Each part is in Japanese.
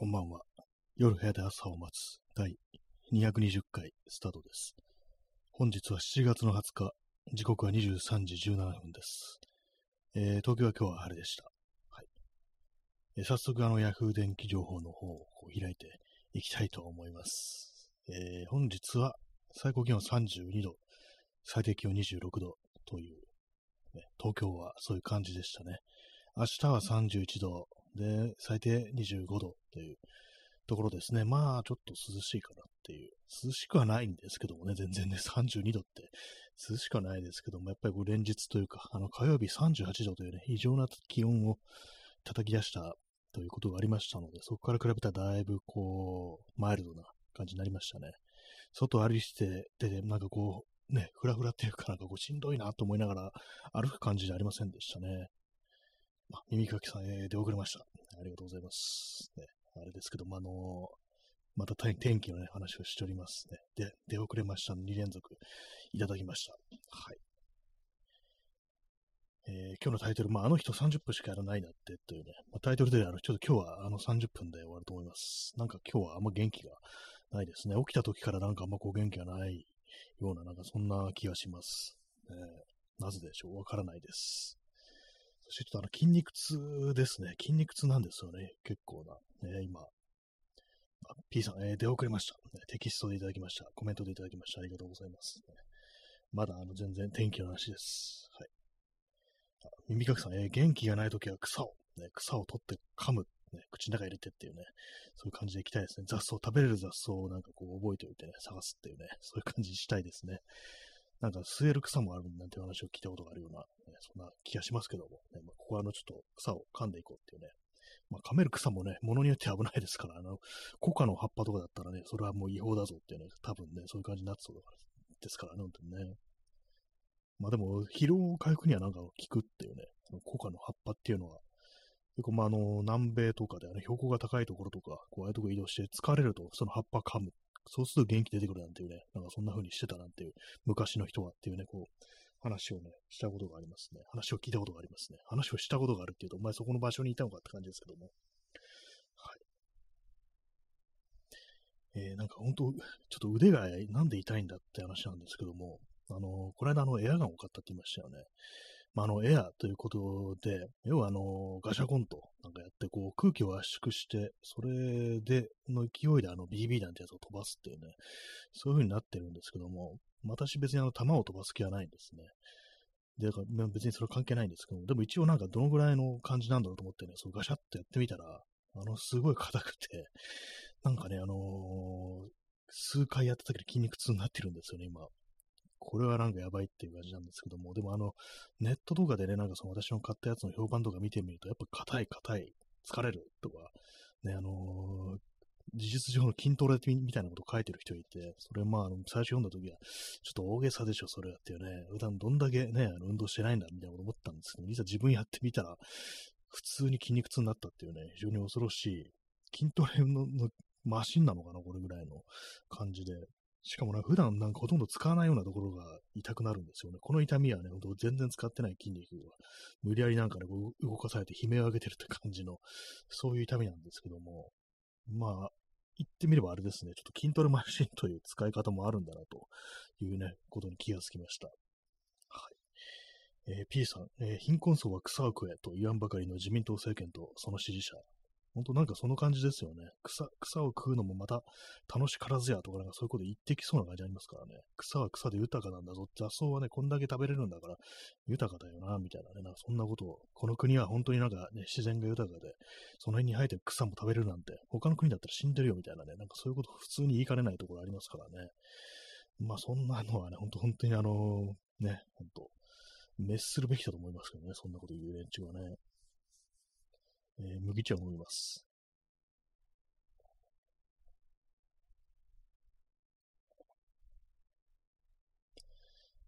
こんばんは。夜部屋で朝を待つ第220回スタートです。本日は7月の20日、時刻は23時17分です。えー、東京は今日は晴れでした。はいえー、早速、あの、Yahoo 電気情報の方を開いていきたいと思います。えー、本日は最高気温32度、最低気温26度という、ね、東京はそういう感じでしたね。明日は31度、で、最低25度というところですね。まあ、ちょっと涼しいかなっていう。涼しくはないんですけどもね、全然ね、32度って涼しくはないですけども、やっぱりこう連日というか、あの火曜日38度というね、異常な気温を叩き出したということがありましたので、そこから比べたらだいぶこう、マイルドな感じになりましたね。外歩いてて、なんかこう、ね、ふらふらっていうかなんかこうしんどいなと思いながら歩く感じじゃありませんでしたね。あ、耳かきさん、えー、出遅れました。ありがとうございます。ね、あれですけども、あのー、また天気のね、話をしておりますね。で、出遅れました2連続いただきました。はい。えー、今日のタイトル、まあ、あの人30分しかやらないなってというね、まあ、タイトルで、あの、ちょっと今日はあの30分で終わると思います。なんか今日はあんま元気がないですね。起きた時からなんかあんまこう元気がないような、なんかそんな気がします。えー、なぜでしょう？わからないです。そしてちょっとあの筋肉痛ですね。筋肉痛なんですよね。結構な。ね、今。P さん、えー、出遅れました、ね。テキストでいただきました。コメントでいただきました。ありがとうございます。まだあの全然天気の話です。はい。耳かきさん、えー、元気がないときは草を、ね、草を取って噛む、ね、口の中入れてっていうね、そういう感じでいきたいですね。雑草、食べれる雑草をなんかこう覚えておいてね、探すっていうね、そういう感じにしたいですね。なんか吸える草もあるなんて話を聞いたことがあるような、ね、そんな気がしますけども、ねまあ、ここはあのちょっと草を噛んでいこうっていうね、まあ、噛める草もね、ものによって危ないですから、あの、コカの葉っぱとかだったらね、それはもう違法だぞっていうね、多分ね、そういう感じになってそうだからですからね、本当にね。まあでも、疲労回復にはなんか効くっていうね、コカの葉っぱっていうのは、結構まああの、南米とかであの標高が高いところとか、こうああいうとこ移動して疲れると、その葉っぱ噛む。そうすると元気出てくるなんていうね、なんかそんな風にしてたなんていう、昔の人はっていうね、こう、話をね、したことがありますね。話を聞いたことがありますね。話をしたことがあるっていうと、お前そこの場所にいたのかって感じですけども。はい。えー、なんか本当、ちょっと腕がなんで痛いんだって話なんですけども、あの、この間あのエアガンを買ったって言いましたよね。まあ、あの、エアということで、要はあの、ガシャコンとなんかやって、こう、空気を圧縮して、それで、の勢いであの、BB 弾ってやつを飛ばすっていうね、そういう風になってるんですけども、私別にあの、弾を飛ばす気はないんですね。で、別にそれ関係ないんですけども、でも一応なんかどのぐらいの感じなんだろうと思ってね、そうガシャってやってみたら、あの、すごい硬くて、なんかね、あのー、数回やった時に筋肉痛になってるんですよね、今。これはなんかやばいっていう感じなんですけども、でもあの、ネットとかでね、なんかその私の買ったやつの評判とか見てみると、やっぱ硬い硬い、疲れるとか、ね、あのー、事実上の筋トレみたいなこと書いてる人いて、それまあ、最初読んだ時は、ちょっと大げさでしょ、それはっていうね、普段どんだけね、運動してないんだ、みたいなこと思ったんですけど、いざ自分やってみたら、普通に筋肉痛になったっていうね、非常に恐ろしい、筋トレのマシンなのかな、これぐらいの感じで、しかもな、普段なんかほとんど使わないようなところが痛くなるんですよね。この痛みはね、ほんと全然使ってない筋肉が、無理やりなんかね、動かされて悲鳴を上げてるって感じの、そういう痛みなんですけども、まあ、言ってみればあれですね、ちょっと筋トレマシンという使い方もあるんだなというね、ことに気がつきました。はい。えー、P さん、えー、貧困層は草を食えと言わんばかりの自民党政権とその支持者。本当なんかその感じですよね。草、草を食うのもまた楽しからずやとかなんかそういうこと言ってきそうな感じありますからね。草は草で豊かなんだぞ。雑草はね、こんだけ食べれるんだから豊かだよな、みたいなね。なんかそんなことを、この国は本当になんかね、自然が豊かで、その辺に生えてる草も食べれるなんて、他の国だったら死んでるよみたいなね。なんかそういうこと普通に言いかねないところありますからね。まあそんなのはね、本当本当にあのね、本当滅するべきだと思いますけどね、そんなこと言う連中はね。えー、麦茶を飲みます。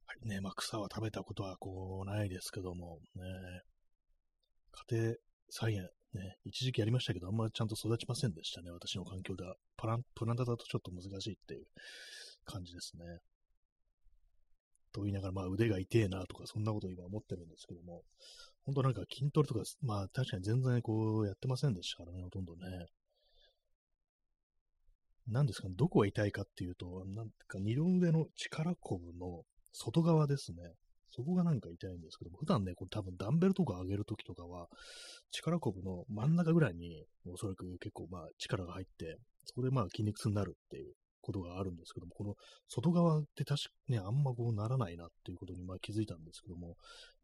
はいね、まあ、草は食べたことはこうないですけども、ね、家庭菜園、ね、一時期やりましたけど、あんまりちゃんと育ちませんでしたね、私の環境では。プランプランタだとちょっと難しいっていう感じですね。と言いながら、まあ腕が痛えなとか、そんなことを今思ってるんですけども、本当なんか筋トレとか、まあ確かに全然こうやってませんでしたからね、ほとんどね。なんですかね、どこが痛いかっていうと、なんか二の腕の力こぶの外側ですね。そこがなんか痛いんですけども、普段ね、これ多分ダンベルとか上げるときとかは、力こぶの真ん中ぐらいに、おそらく結構まあ力が入って、そこでまあ筋肉痛になるっていうことがあるんですけども、この外側って確かね、あんまこうならないなっていうことにまあ気づいたんですけども、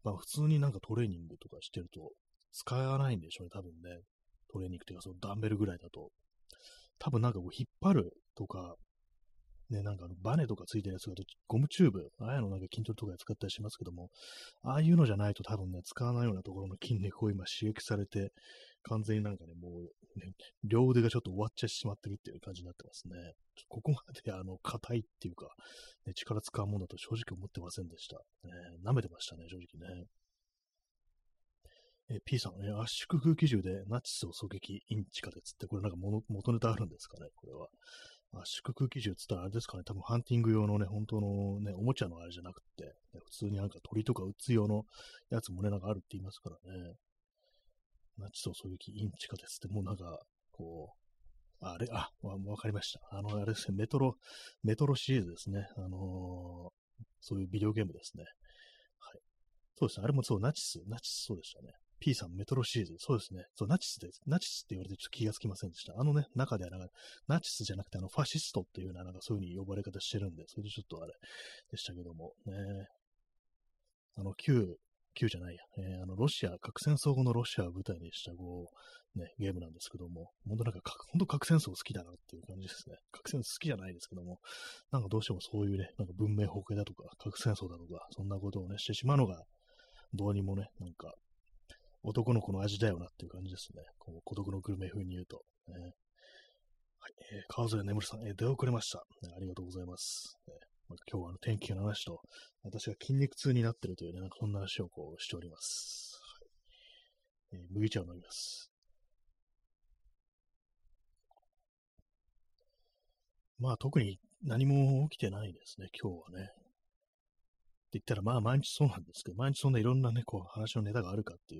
まあ普通になんかトレーニングとかしてると、使わないんでしょうね、多分ね。トレーニングっていうか、そのダンベルぐらいだと。多分なんかこう引っ張るとか、ね、なんかあのバネとかついてるやつがゴムチューブ、ああいうのなんか筋トレとかで使ったりしますけども、ああいうのじゃないと多分ね、使わないようなところの筋肉を今刺激されて、完全になんかね、もう、ね、両腕がちょっと終わっちゃってしまってるっていう感じになってますね。ここまであの、硬いっていうか、ね、力使うものだと正直思ってませんでした。ね、舐めてましたね、正直ね。え P さん、え圧縮空気銃でナチスを狙撃、インチカでつって、これなんか元ネタあるんですかね、これは。圧縮空気銃つったらあれですかね、多分ハンティング用のね、本当のね、おもちゃのあれじゃなくて、ね、普通になんか鳥とか撃つ用のやつもね、なんかあるって言いますからね。ナチスを狙撃、インチカですって、もうなんか、こう、あれ、あ、わ、わかりました。あの、あれですね、メトロ、メトロシリーズですね。あのー、そういうビデオゲームですね。はい。そうですね、あれもそう、ナチス、ナチスそうでしたね。P さん、メトロシリーズ。そうですね。そう、ナチスです。ナチスって言われてちょっと気がつきませんでした。あのね、中ではなんか、ナチスじゃなくて、あの、ファシストっていうような、なんかそういう風に呼ばれ方してるんで、それでちょっとあれでしたけども、ね。あの、旧、旧じゃないや、えー、あの、ロシア、核戦争後のロシアを舞台にした、こう、ね、ゲームなんですけども、本当なんか、本当核戦争好きだなっていう感じですね。核戦争好きじゃないですけども、なんかどうしてもそういうね、なんか文明崩壊だとか、核戦争だとか、そんなことをね、してしまうのが、どうにもね、なんか、男の子の味だよなっていう感じですね。この孤独のグルメ風に言うと。ね、はい。えー、川添眠さん、えー、出遅れました、ね。ありがとうございます。えーまあ、今日はあの天気の話と、私が筋肉痛になってるというね、なんかそんな話をこうしております。はい、えー、麦茶を飲みます。まあ特に何も起きてないですね、今日はね。って言ったら、まあ毎日そうなんですけど、毎日そんないろんなね、こう話のネタがあるかって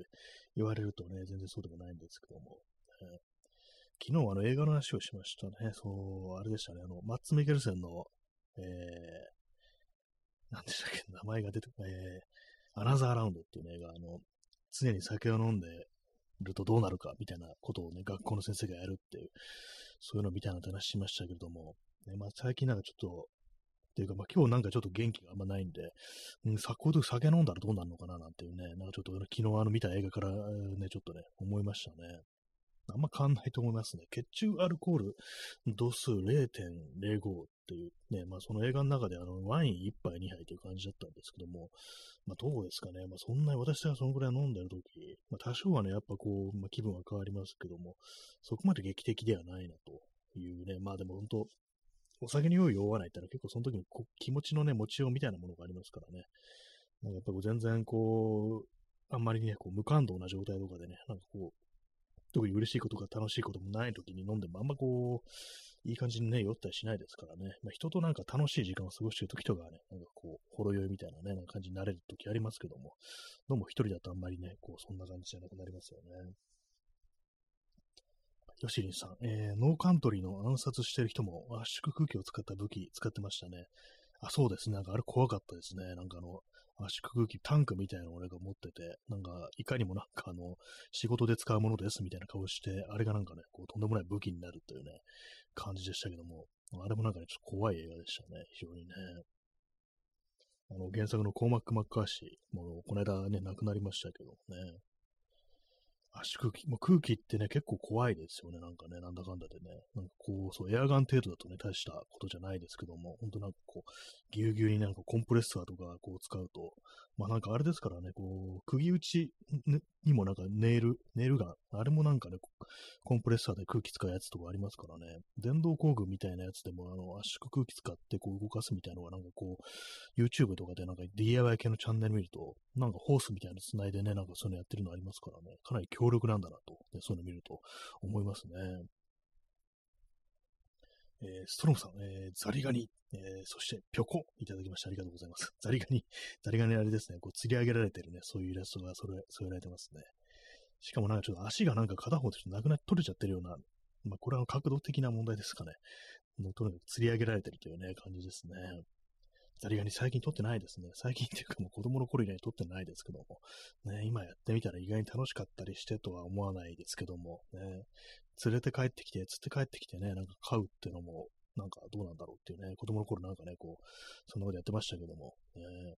言われるとね、全然そうでもないんですけども、えー、昨日あの映画の話をしましたね。そう、あれでしたね。あの、マッツ・ミケルセンの、えー、何でしたっけ、名前が出て、えー、アナザーラウンドっていうね、映画、あの、常に酒を飲んでるとどうなるかみたいなことをね、学校の先生がやるっていう、そういうのみたいな話しましたけれども、ね、まあ最近なんかちょっとっていうか、まあ、今日なんかちょっと元気があんまないんで、うん、昨今酒飲んだらどうなるのかななんていうね、なんかちょっと昨日あの見た映画からね、ちょっとね、思いましたね。あんま変わんないと思いますね。血中アルコール度数0.05っていうね、まあその映画の中であのワイン1杯2杯という感じだったんですけども、まあどうですかね。まあそんなに私はそのぐらい飲んでるとき、まあ多少はね、やっぱこう、まあ気分は変わりますけども、そこまで劇的ではないなというね、まあでも本当、お酒に酔い酔わないってのは結構その時の気持ちのね、持ちようみたいなものがありますからね。なんかやっぱこう全然こう、あんまりね、こう無感動な状態とかでね、なんかこう、特に嬉しいことが楽しいこともない時に飲んでもあんまこう、いい感じにね、酔ったりしないですからね。まあ、人となんか楽しい時間を過ごしてる時とかね、なんかこう、ほろ酔いみたいなね、な感じになれる時ありますけども、どうも一人だとあんまりね、こう、そんな感じじゃなくなりますよね。ヨシリンさん、えー、ノーカントリーの暗殺してる人も圧縮空気を使った武器使ってましたね。あ、そうですね。なんかあれ怖かったですね。なんかあの、圧縮空気タンクみたいなのを俺が持ってて、なんか、いかにもなんかあの、仕事で使うものですみたいな顔して、あれがなんかね、こう、とんでもない武器になるというね、感じでしたけども、あれもなんかね、ちょっと怖い映画でしたね。非常にね。あの、原作のコーマック・マッカーシー、も、この間ね、亡くなりましたけどもね。圧縮機、もう空気ってね、結構怖いですよね、なんかね、なんだかんだでね。なんかこう、そう、エアガン程度だとね、大したことじゃないですけども、ほんとなんかこう、ぎゅうぎゅうになんかコンプレッサーとかこう使うと、まあなんかあれですからね、こう、釘打ちねにもなんかネイル、ネイルガン、あれもなんかね、コンプレッサーで空気使うやつとかありますからね、電動工具みたいなやつでも、あの、圧縮空気使ってこう動かすみたいなのがなんかこう、YouTube とかでなんか DIY 系のチャンネル見ると、なんかホースみたいなの繋いでね、なんかそういうのやってるのありますからね、かなり強力なんだなと、ね、そういうの見ると思いますね。えー、ストロムさん、えー、ザリガニ、えー、そして、ぴょこ、いただきまして、ありがとうございます。ザリガニ、ザリガニあれですね、こう、釣り上げられてるね、そういうイラストがそれ、添えられてますね。しかもなんかちょっと足がなんか片方でなくなって取れちゃってるような、まあ、これは角度的な問題ですかね。もうとにかく釣り上げられてるというね、感じですね。ザリガニ最近撮ってないですね。最近っていうかもう子供の頃以来撮ってないですけども、ね、今やってみたら意外に楽しかったりしてとは思わないですけども、ね、連れて帰ってきて、釣って帰ってきてね、なんか飼うっていうのも、なんかどうなんだろうっていうね、子供の頃なんかね、こう、そんなことやってましたけども、ね、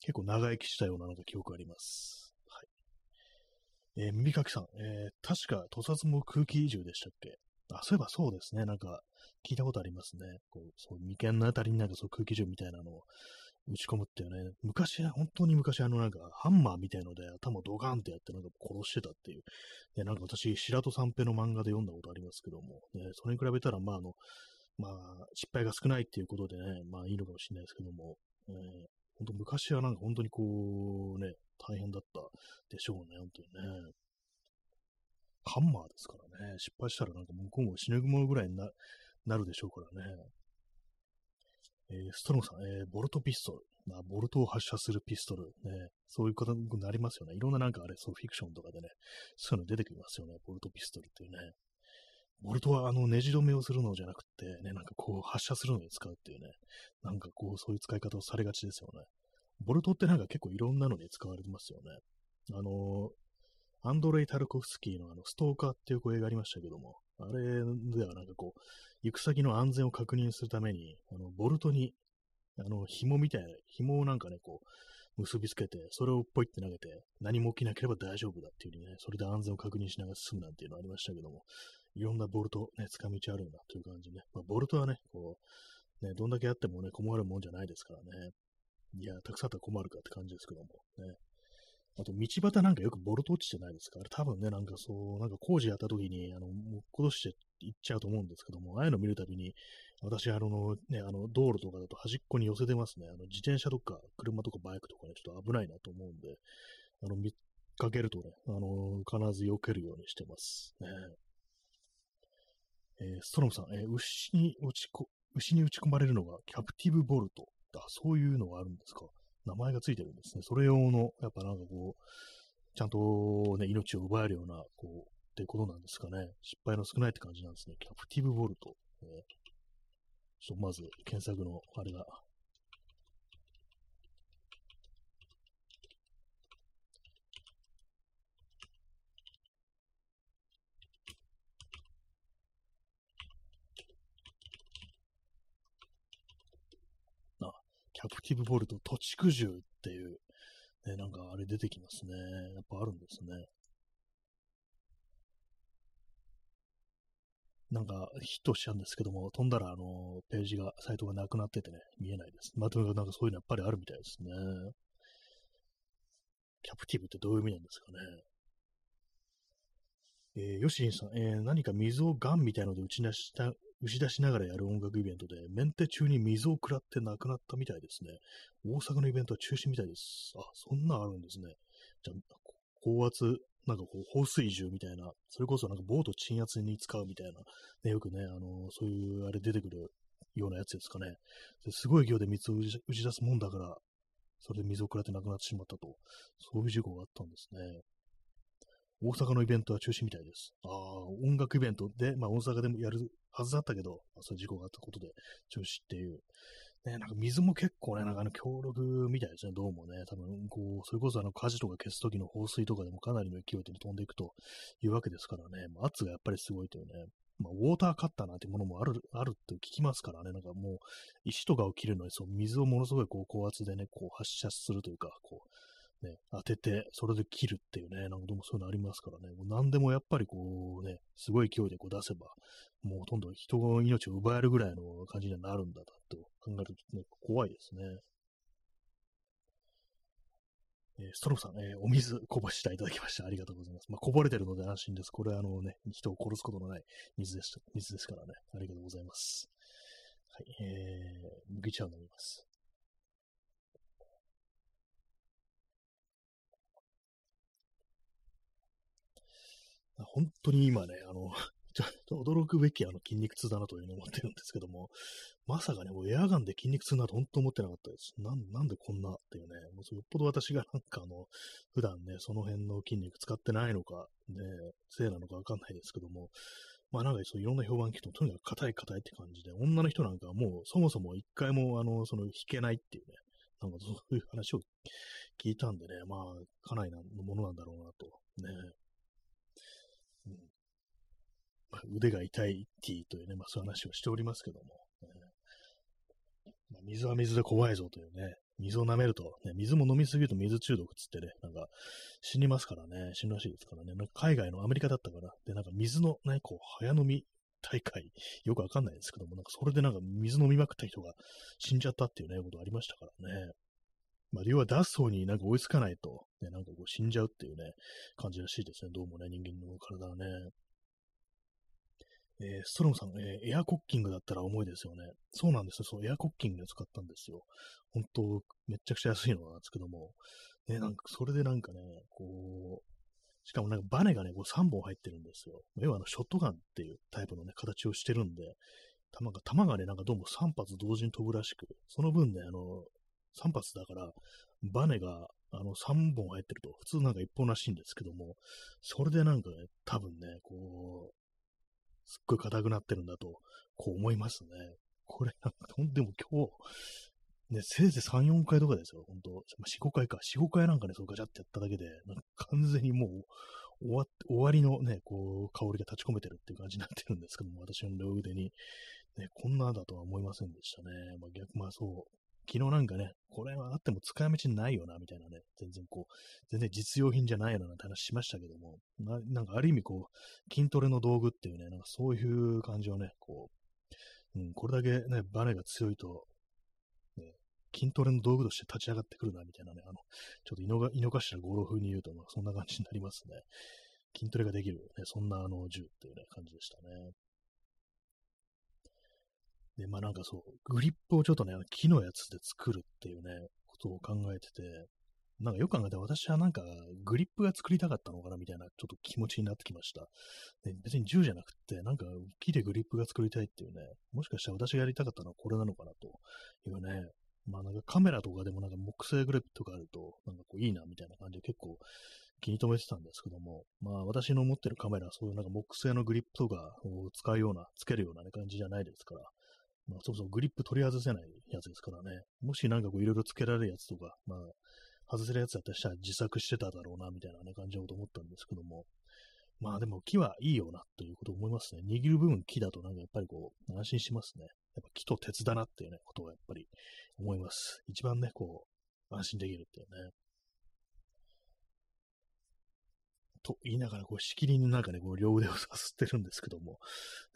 結構長生きしたようななんか記憶あります。はい。えー、耳かきさん、えー、確か、屠殺も空気移住でしたっけ？あ、そういえばそうですね。なんか、聞いたことありますね。こう、そう、眉間のあたりになんかそう空気銃みたいなのを打ち込むっていうね。昔、本当に昔あのなんか、ハンマーみたいので頭ドカンってやってなんか殺してたっていう。で、なんか私、白戸三平の漫画で読んだことありますけども、ね、それに比べたら、まああの、まあ、失敗が少ないっていうことでね、まあいいのかもしれないですけども、えー、本当昔はなんか本当にこう、ね、大変だったでしょうね、本当にね。ハンマーですからね。失敗したらなんかもう今後死ぬぐぐらいにななるでしょうからね。えー、ストロムさん、えー、ボルトピストル。まあ、ボルトを発射するピストル。ね。そういうことになりますよね。いろんななんかあれ、そうフィクションとかでね、そういうの出てきますよね。ボルトピストルっていうね。ボルトはあのネジ止めをするのじゃなくて、ね、なんかこう発射するのに使うっていうね。なんかこう、そういう使い方をされがちですよね。ボルトってなんか結構いろんなのに使われてますよね。あのアンドレイ・タルコフスキーのあのストーカーっていう声がありましたけども、あれではなんかこう、行く先の安全を確認するために、あの、ボルトに、あの、紐みたいな、紐をなんかね、こう、結びつけて、それをポイって投げて、何も起きなければ大丈夫だっていう風にね、それで安全を確認しながら進むなんていうのありましたけども、いろんなボルト、ね、使い道あるんだという感じね。まあ、ボルトはね、こう、ね、どんだけあってもね、困るもんじゃないですからね。いや、たくさんあったら困るかって感じですけども、ね。あと、道端なんかよくボルト落ちてないですか？あれ多分ね、なんかそう、なんか工事やった時に、あの、もう落として行っちゃうと思うんですけども、ああいうの見るたびに、私、あの、ね、あの、道路とかだと端っこに寄せてますね。あの、自転車とか、車とかバイクとかね、ちょっと危ないなと思うんで、あの、見かけるとね、あの、必ず避けるようにしてます。ね。えー、ストロムさん、えー、牛に落ちこ、牛に打ち込まれるのがキャプティブボルト。あ、そういうのがあるんですか。名前がついてるんですね。それ用の、やっぱなんかこう、ちゃんとね、命を奪えるような、こう、ってことなんですかね。失敗の少ないって感じなんですね。キャプティブボルト。えー、ちょっとまず、検索の、あれが、キャプティブボルト、土地区獣っていう、ね、なんかあれ出てきますね。やっぱあるんですね。なんかヒットしちゃうんですけども、飛んだらあの、ページが、サイトがなくなっててね、見えないです。まあ、とにかくなんかそういうのやっぱりあるみたいですね。キャプティブってどういう意味なんですかね。えー、ヨシンさん、えー、何か水をガンみたいので打ち出した、打ち出しながらやる音楽イベントで、メンテ中に水を食らって亡くなったみたいですね。大阪のイベントは中止みたいです。あ、そんなんあるんですね。じゃあ、高圧、なんかこう、放水銃みたいな、それこそなんかボート鎮圧に使うみたいな、ね、よくね、あのそういうあれ出てくるようなやつですかね。すごい勢いで水を打ち出すもんだから、それで水を食らって亡くなってしまったと、そういう事故があったんですね。大阪のイベントは中止みたいです。ああ、音楽イベントで、まあ大阪でもやるはずだったけど、まあ、そういう事故があったことで中止っていう。ね、なんか水も結構ね、なんかあの強力みたいですね、どうもね。多分、こう、それこそあの火事とか消すときの放水とかでもかなりの勢いで飛んでいくというわけですからね、まあ、圧がやっぱりすごいというね。まあ、ウォーターカッターなんてものもある、あるって聞きますからね、なんかもう、石とかを切るのに、そう、水をものすごいこう高圧でね、こう発射するというか、こう、ね、当てて、それで切るっていうね、なんかどうもそういうのありますからね、もう何でもやっぱりこうね、すごい勢いでこう出せば、もうほとんど人の命を奪えるぐらいの感じにはなるんだと考えるとね、怖いですね。えー、ストローさん、えー、お水こぼしていただきました。ありがとうございます。まあ、こぼれてるので安心です。これはあのね、人を殺すことのない水です水ですからね。ありがとうございます。はい、えー、麦茶を飲みます。本当に今ね、あの、ちょっと驚くべきあの筋肉痛だなというふうに思ってるんですけども、まさかね、もうエアガンで筋肉痛なと本当思ってなかったです。なんなんでこんなっていうね、もうよっぽど私がなんかあの、普段ね、その辺の筋肉使ってないのか、ね、せいなのかわかんないですけども、まあなんかそういろんな評判聞くと、とにかく硬い硬いって感じで、女の人なんかはもうそもそも一回も、あの、その弾けないっていうね、なんかそういう話を聞いたんでね、まあ、かなりなものなんだろうなと。ね。うん。まあ、腕が痛いティーというね、まあそういう話をしておりますけども。ねまあ、水は水で怖いぞというね、水を舐めると、ね、水も飲みすぎると水中毒つってね、なんか死にますからね、死ぬらしいですからね、なんか海外のアメリカだったから、で、なんか水のね、こう、早飲み大会、よくわかんないですけども、なんかそれでなんか水飲みまくった人が死んじゃったっていうね、ことありましたからね。まあ、要は脱走になんか追いつかないと、ね、なんかこう死んじゃうっていうね、感じらしいですね。どうもね、人間の体はね。えー、ストロムさん、えー、エアコッキングだったら重いですよね。そうなんですよ。そう、エアコッキングで使ったんですよ。本当めちゃくちゃ安いのなんですけども。ね、なんか、それでなんかね、こう、しかもなんかバネがね、こう3本入ってるんですよ。要はあの、ショットガンっていうタイプのね、形をしてるんで、弾が、弾がね、なんかどうも3発同時に飛ぶらしく、その分ね、あの、3発だから、バネがあの3本入ってると、普通なんか1本らしいんですけども、それでなんかね、多分ね、こう、すっごい硬くなってるんだと、こう思いますね。これ、なんか、ほんでも今日、ね、せいぜい3、4回とかですよ、本当ま4、5回か。4、5回なんかね、そうガチャってやっただけで、なんか完全にもう、終わ終わりのね、こう、香りが立ち込めてるっていう感じになってるんですけども、私の両腕に。ね、こんなだとは思いませんでしたね。まあ、逆、まあそう、昨日なんかね、これはあっても使い道ないよな、みたいなね、全然こう、全然実用品じゃないよな、なんて話しましたけども、ななんかある意味こう、筋トレの道具っていうね、なんかそういう感じをね、こう、うん、これだけね、バネが強いと、ね、筋トレの道具として立ち上がってくるな、みたいなね、あの、ちょっと井の井の頭五郎風に言うと、まあ、そんな感じになりますね。筋トレができる、ね、そんなあの銃っていうね、感じでしたね。で、まあなんかそう、グリップをちょっとね、木のやつで作るっていうね、ことを考えてて、なんかよく考えて私はなんかグリップが作りたかったのかなみたいなちょっと気持ちになってきました。で別に銃じゃなくって、なんか木でグリップが作りたいっていうね、もしかしたら私がやりたかったのはこれなのかなというね、まあなんかカメラとかでもなんか木製グリップとかあると、なんかこういいなみたいな感じで結構気に留めてたんですけども、まあ私の持ってるカメラはそういうなんか木製のグリップとかを使うような、つけるような、ね、感じじゃないですから、まあ、そもそもグリップ取り外せないやつですからね。もしなんかこういろいろつけられるやつとか、まあ、外せるやつだったらしたら自作してただろうな、みたいなね、感じのこと思ったんですけども。まあでも木はいいよな、ということを思いますね。握る部分木だとなんかやっぱりこう、安心しますね。やっぱ木と鉄だなっていうね、ことをやっぱり思います。一番ね、こう、安心できるっていうね。と言いながら、こう、しきりになんかね、こう、両腕をさすってるんですけども、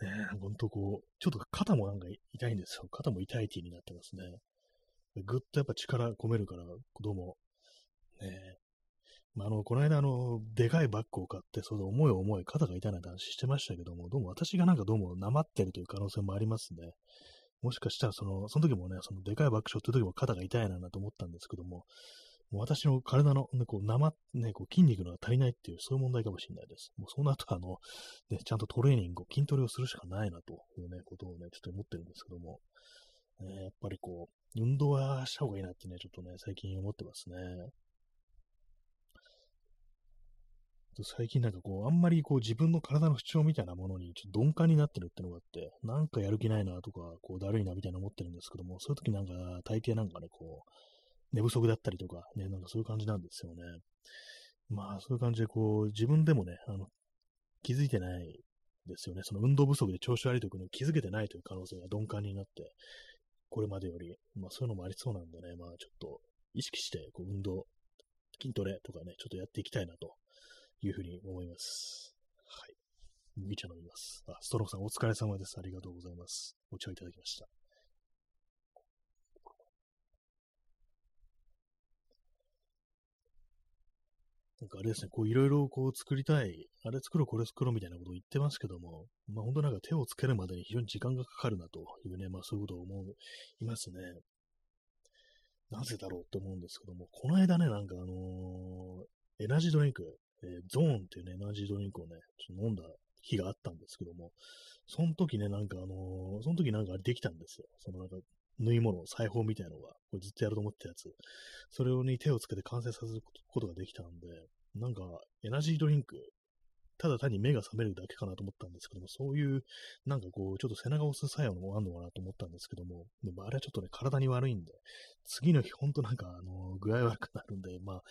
ね、ほんとこう、ちょっと肩もなんか痛いんですよ。肩も痛いティーになってますね。ぐっとやっぱ力込めるから、どうも、ね、まあ、あの、この間、あの、でかいバッグを買って、それで重い重い肩が痛いなんて話してましたけども、どうも私がなんかどうもなまってるという可能性もありますね。もしかしたら、その、その時もね、そのでかいバッグ背負って時も肩が痛いなと思ったんですけども、私の体の、ね、こう生、ね、こう筋肉が足りないっていう、そういう問題かもしれないです。もうその後、あの、ね、ちゃんとトレーニング、筋トレをするしかないなというね、ことをね、ちょっと思ってるんですけども、ね、やっぱりこう、運動はした方がいいなってね、ちょっとね、最近思ってますね。最近なんかこう、あんまりこう自分の体の不調みたいなものにちょっと鈍感になってるってのがあって、なんかやる気ないなとか、こうだるいなみたいな思ってるんですけども、そういう時なんか大抵なんかね、こう、寝不足だったりとか、ね、なんかそういう感じなんですよね。まあ、そういう感じで、こう、自分でもね、あの、気づいてないですよね。その運動不足で調子悪いときに気づけてないという可能性が鈍感になって、これまでより、まあそういうのもありそうなんでね、まあちょっと意識して、こう運動、筋トレとかね、ちょっとやっていきたいなというふうに思います。はい。麦茶飲みます。あ、ストローさんお疲れ様です。ありがとうございます。お茶をいただきました。なんかあれですね、こういろいろこう作りたい、あれ作ろう、これ作ろうみたいなことを言ってますけども、まあ本当なんか手をつけるまでに非常に時間がかかるなというね、まあそういうことを思いますね。なぜだろうって思うんですけども、この間ね、なんかあのー、エナジードリンク、えー、ゾーンっていうね、エナジードリンクをね、ちょっと飲んだ日があったんですけども、その時ね、なんかあのー、その時なんかできたんですよ。そのなんか縫い物、裁縫みたいなのが、これずっとやると思ったやつ。それに手をつけて完成させることができたんで、なんか、エナジードリンクただ単に目が覚めるだけかなと思ったんですけども、そういう、なんかこう、ちょっと背中を押す作用もあるのかなと思ったんですけども、でもあれはちょっとね、体に悪いんで、次の日、ほんとなんか、あの、具合悪くなるんで、まあ、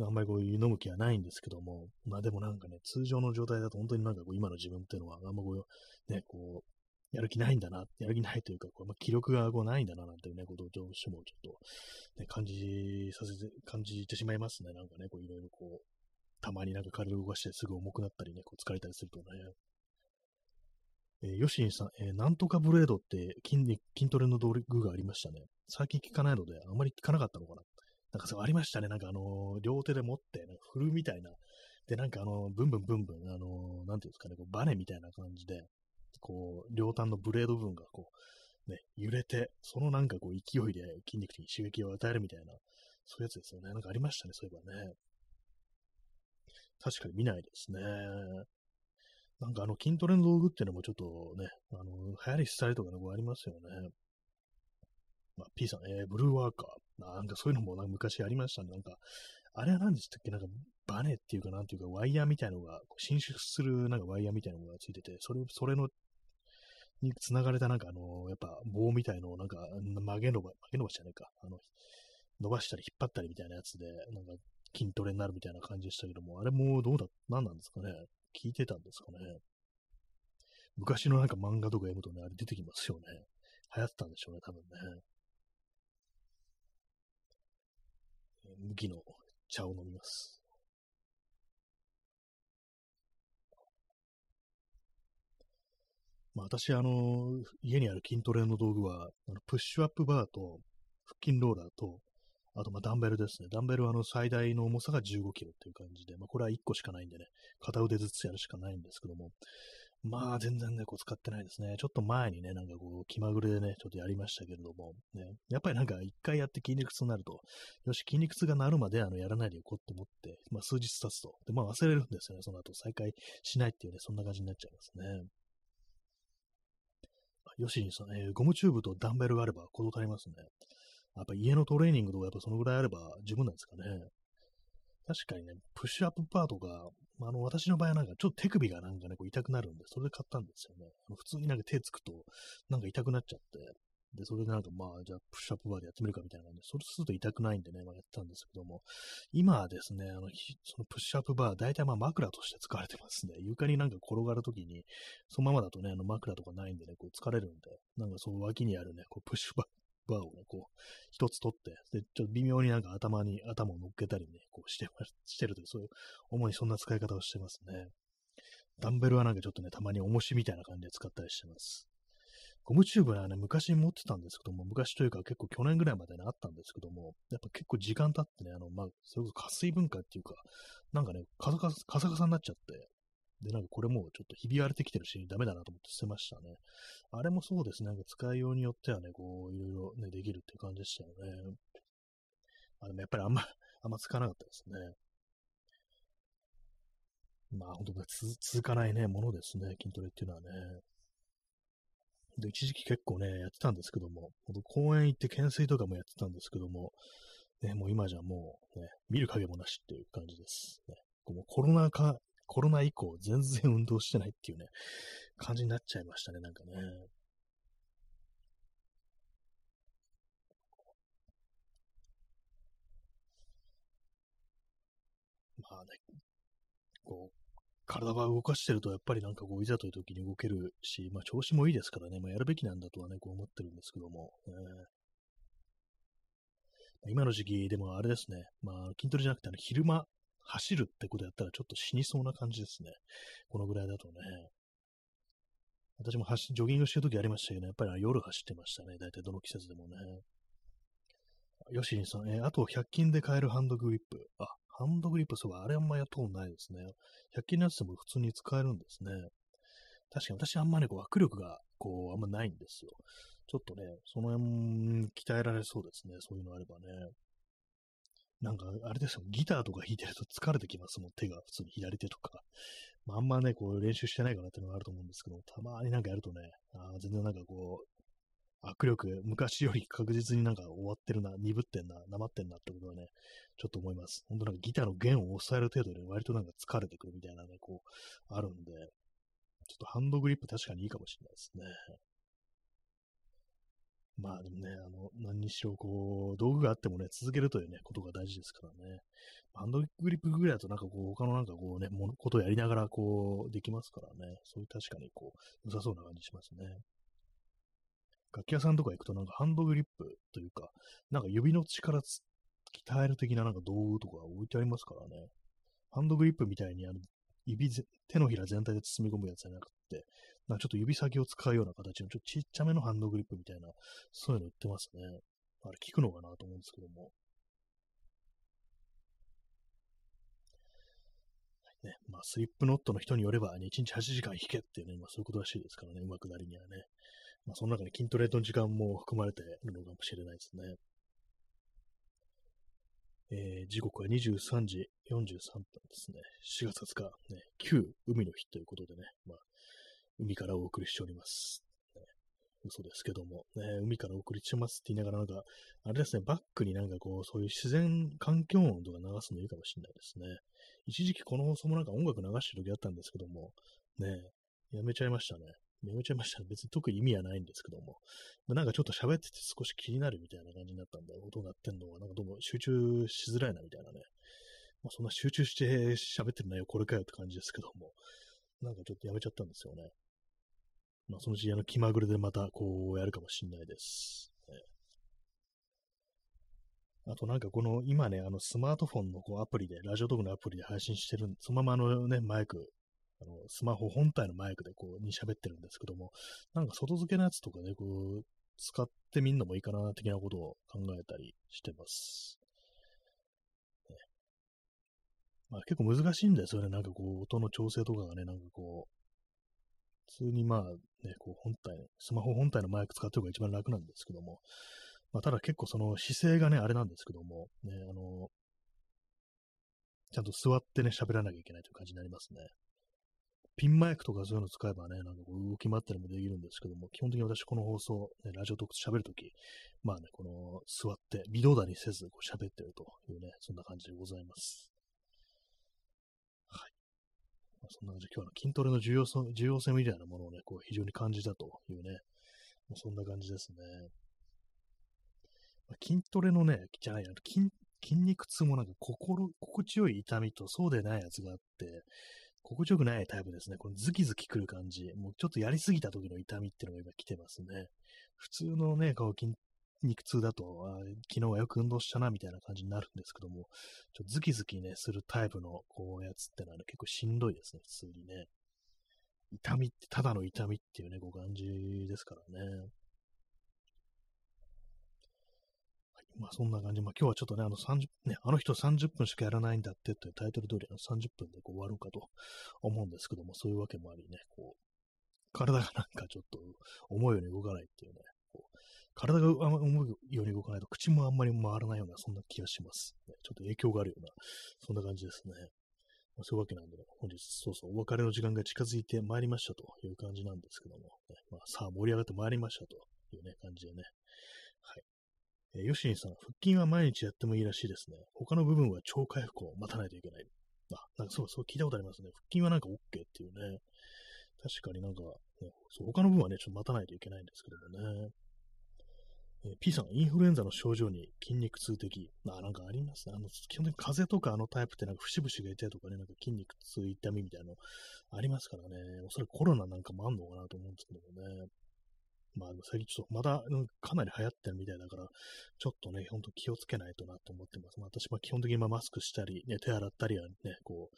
あんまりこういう飲む気はないんですけども、まあでもなんかね、通常の状態だと本当になんかこう今の自分っていうのは、あんまこう、ね、こう、やる気ないんだな、やる気ないというか、こうまあ、気力がこうないんだな、なんていうね、ことをどうしてもちょっと、ね、感じさせて、感じてしまいますね。なんかね、こういろいろこう、たまになんか体を動かしてすぐ重くなったりね、こう疲れたりするとね。えー、ヨシンさん、えー、なんとかブレードって筋筋トレの道具がありましたね。最近聞かないので、あんまり聞かなかったのかな。なんかそうありましたね。なんかあのー、両手で持って、なんか振るみたいな。で、なんかあのー、ブンブンブンブン、あのー、なんていうんですかね、こうバネみたいな感じで、こう、両端のブレード部分がこう、ね、揺れて、そのなんかこう勢いで筋肉に刺激を与えるみたいな、そういうやつですよね。なんかありましたね、そういえばね。確かに見ないですね。なんかあの筋トレの道具っていうのもちょっとね、あの、流行りしたりとかの、ありますよね。まあ、P さん、えー、ブルーワーカー。なんかそういうのもなんか昔ありましたね。なんか、あれは何でしたっけ？なんか、バネっていうか、なんていうか、ワイヤーみたいのが、進出するなんかワイヤーみたいなものがついてて、それ、それの、に繋がれたなんかあの、やっぱ棒みたいのをなんか曲げ伸ば、曲げ伸ばしじゃないか。あの、伸ばしたり引っ張ったりみたいなやつで、なんか筋トレになるみたいな感じでしたけども、あれもどうだ、何なんですかね？聞いてたんですかね？昔のなんか漫画とか読むとね、あれ出てきますよね。流行ってたんでしょうね、多分ね。麦の茶を飲みます。まあ、私、あの、家にある筋トレの道具は、あのプッシュアップバーと、腹筋ローラーと、あと、ダンベルですね。ダンベルはあの最大の重さが15キロっていう感じで、まあ、これは1個しかないんでね、片腕ずつやるしかないんですけども、まあ、全然ね、こう使ってないですね。ちょっと前にね、なんかこう、気まぐれでね、ちょっとやりましたけれども、ね、やっぱりなんか一回やって筋肉痛になると、よし、筋肉痛がなるまであのやらないでおこうと思って、まあ数日経つと、で、まあ忘れるんですよね、その後再開しないっていうね、そんな感じになっちゃいますね。よしにさん、えー、ゴムチューブとダンベルがあれば行動足りますね。やっぱ家のトレーニングとかやっぱそのぐらいあれば十分なんですかね。確かにね、プッシュアップパーとか、あの、私の場合はなんかちょっと手首がなんかね、こう痛くなるんで、それで買ったんですよね。あの普通になんか手つくと、なんか痛くなっちゃって、で、それでなんかまあ、じゃあプッシュアップバーでやってみるかみたいな感じで、それすると痛くないんでね、まあ、やってたんですけども、今はですね、あの、そのプッシュアップバー、大体まあ枕として使われてますね。床になんか転がるときに、そのままだとね、あの枕とかないんでね、こう疲れるんで、なんかその脇にあるね、こうプッシュババーをね、こう、一つ取って、で、ちょっと微妙になんか頭に、頭を乗っけたりね、こうして、してるという、そういう、主にそんな使い方をしてますね。ダンベルはなんかちょっとね、たまに重しみたいな感じで使ったりしてます。ゴムチューブはね、昔持ってたんですけども、昔というか結構去年ぐらいまでね、あったんですけども、やっぱ結構時間経ってね、あの、まあ、それこそ加水分解っていうか、なんかね、カサカサ、カサカサになっちゃって、で、なんかこれもうちょっとひび割れてきてるし、ダメだなと思って捨てましたね。あれもそうですね、なんか使いようによってはね、こう、いろいろね、できるっていう感じでしたよね。あ、でもやっぱりあんま、あんま使わなかったですね。まあ、本当に続かないね、ものですね、筋トレっていうのはね。で、一時期結構ね、やってたんですけども、公園行って懸垂とかもやってたんですけども、ね、もう今じゃもうね、見る影もなしっていう感じです。ね、もうコロナ禍コロナ以降、全然運動してないっていうね、感じになっちゃいましたね、なんかね。まあね、こう、体が動かしてると、やっぱりなんかこう、いざという時に動けるし、まあ調子もいいですからね、まあやるべきなんだとはね、こう思ってるんですけども、ね、今の時期でもあれですね、まあ筋トレじゃなくて、昼間走るってことやったらちょっと死にそうな感じですね。このぐらいだとね。私も走ジョギングしてるときありましたけど、ねやっぱり夜走ってましたね。大体どの季節でもね。よしんさん、えー、あと100均で買えるハンドグリップ。あ、ハンドグリップ、そう、あれあんまやったことないですね。100均のやつでも普通に使えるんですね。確かに私あんまりこう握力がこうあんまないんですよ。ちょっとね、その辺鍛えられそうですね。そういうのあればね。なんか、あれですよ、ギターとか弾いてると疲れてきますもん、手が、普通に左手とか。まあ、あんまね、こう練習してないかなっていうのがあると思うんですけど、たまになんかやるとね、あ全然なんかこう、握力、昔より確実になんか終わってるな、鈍ってんな、なまってんなってことはね、ちょっと思います。本当なんかギターの弦を抑える程度で割となんか疲れてくるみたいなね、こう、あるんで、ちょっとハンドグリップ確かにいいかもしれないですね。まあでもね、あの、何にしろ、こう、道具があってもね、続けるというね、ことが大事ですからね。ハンドグリップぐらいだとなんかこう、他のなんかこうね、ものことをやりながらこう、できますからね。そういう確かにこう、良さそうな感じしますね。楽器屋さんとか行くとなんかハンドグリップというか、なんか指の力鍛える的ななんか道具とか置いてありますからね。ハンドグリップみたいにあの指手のひら全体で包み込むやつじゃなくて、なんかちょっと指先を使うような形のちょっとちっちゃめのハンドグリップみたいな、そういうの売ってますね。あれ効くのかなと思うんですけども。ね、まあ、スリップノットの人によれば、ね、1日8時間弾けっていうね、まあ、そういうことらしいですからね、うまくなりにはね。まあ、その中に筋トレの時間も含まれているのかもしれないですね。えー、時刻は23時43分ですね。4月20日、ね、旧海の日ということでね、まあ、海からお送りしております。ね、嘘ですけども、ね、海からお送りしますって言いながら、なんか、あれですね、バックになんかこう、そういう自然環境音とか流すのいいかもしれないですね。一時期この放送もなんか音楽流してる時あったんですけども、ね、やめちゃいましたね。やめちゃいました。別に特に意味はないんですけども。なんかちょっと喋ってて少し気になるみたいな感じになったんで、音鳴ってんのが、なんかどうも集中しづらいなみたいなね。まあ、そんな集中して喋ってる内容これかよって感じですけども。なんかちょっとやめちゃったんですよね。まあ、そのうちあの気まぐれでまたこうやるかもしんないです。あとなんかこの今ね、あのスマートフォンのこうアプリで、ラジオトークのアプリで配信してる、そのままあのね、マイクあの、スマホ本体のマイクでこう、に喋ってるんですけども、なんか外付けのやつとかね、こう、使ってみんのもいいかな、的なことを考えたりしてます。ね、まあ結構難しいんですよね。なんかこう、音の調整とかがね、なんかこう、普通にまあね、こう本体、スマホ本体のマイク使ってる方が一番楽なんですけども、まあただ結構その姿勢がね、あれなんですけども、ね、あの、ちゃんと座ってね、喋らなきゃいけないという感じになりますね。ピンマイクとかそういうの使えばね、なんかこう動き回ったりもできるんですけども、基本的に私この放送、ね、ラジオトーク喋るとき、まあね、この座って微動だにせずこう喋ってるというね、そんな感じでございます。はい。まあ、そんな感じで今日は筋トレの重要性重要性みたいなものをね、こう非常に感じたというね、まあ、そんな感じですね。まあ、筋トレのね、じゃないや、筋筋肉痛もなんか心、心地よい痛みとそうでないやつがあって、心地よくないタイプですね。このズキズキくる感じ。もうちょっとやりすぎた時の痛みっていうのが今来てますね。普通のね、こう筋肉痛だと、あ昨日はよく運動したなみたいな感じになるんですけども、ちょっとズキズキね、するタイプのこうやつってのは、ね、結構しんどいですね、普通にね。痛みって、ただの痛みっていうね、こう感じですからね。まあそんな感じ。まあ今日はちょっとね、あの30、ね、あの人30分しかやらないんだってってタイトル通りの30分でこう終わろうかと思うんですけども、そういうわけもありね、こう、体がなんかちょっと思うように動かないっていうね、こう体が思うように動かないと口もあんまり回らないような、そんな気がします。ね、ちょっと影響があるような、そんな感じですね。まあ、そういうわけなんでね、本日、そうそう、お別れの時間が近づいてまいりましたという感じなんですけども、ね、まあ、さあ盛り上がってまいりましたというね、感じでね、はい。えー、ヨシンさん、腹筋は毎日やってもいいらしいですね。他の部分は超回復を待たないといけない。あ、なんかそうそう聞いたことありますね。腹筋はなんか OK っていうね。確かになんか、ね、そう他の部分はね、ちょっと待たないといけないんですけどもね。えー、P さん、インフルエンザの症状に筋肉痛的。あ、なんかありますね。あの、基本的に風邪とかあのタイプってなんか節々が痛いとかね、なんか筋肉痛痛みみたいなのありますからね。おそらくコロナなんかもあんのかなと思うんですけどもね。まあ、最近ちょっとまだ、かなり流行ってるみたいだから、ちょっとね、ほんと気をつけないとなと思ってます。まあ、私は基本的にマスクしたり、ね、手洗ったりはね、こう、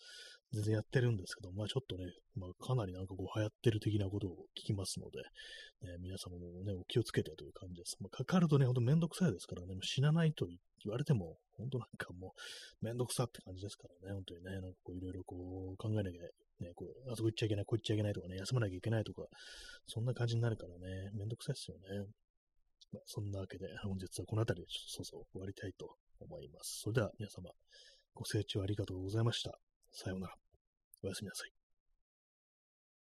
全然やってるんですけど、まあちょっとね、まあかなりなんかこう流行ってる的なことを聞きますので、ね、皆様もね、お気をつけてという感じです。まあ、かかるとね、ほんとめんどくさいですからね、もう死なないと言われても、本当なんかもうめんどくさって感じですからね、本当にね、なんかこういろいろこう考えなきゃね、こう、あそこ行っちゃいけない、こう行っちゃいけないとかね、休まなきゃいけないとか、そんな感じになるからね、めんどくさいですよね。まあ、そんなわけで、本日はこの辺りでちょっとそうそう終わりたいと思います。それでは皆様、ご清聴ありがとうございました。さようなら。おやすみなさい。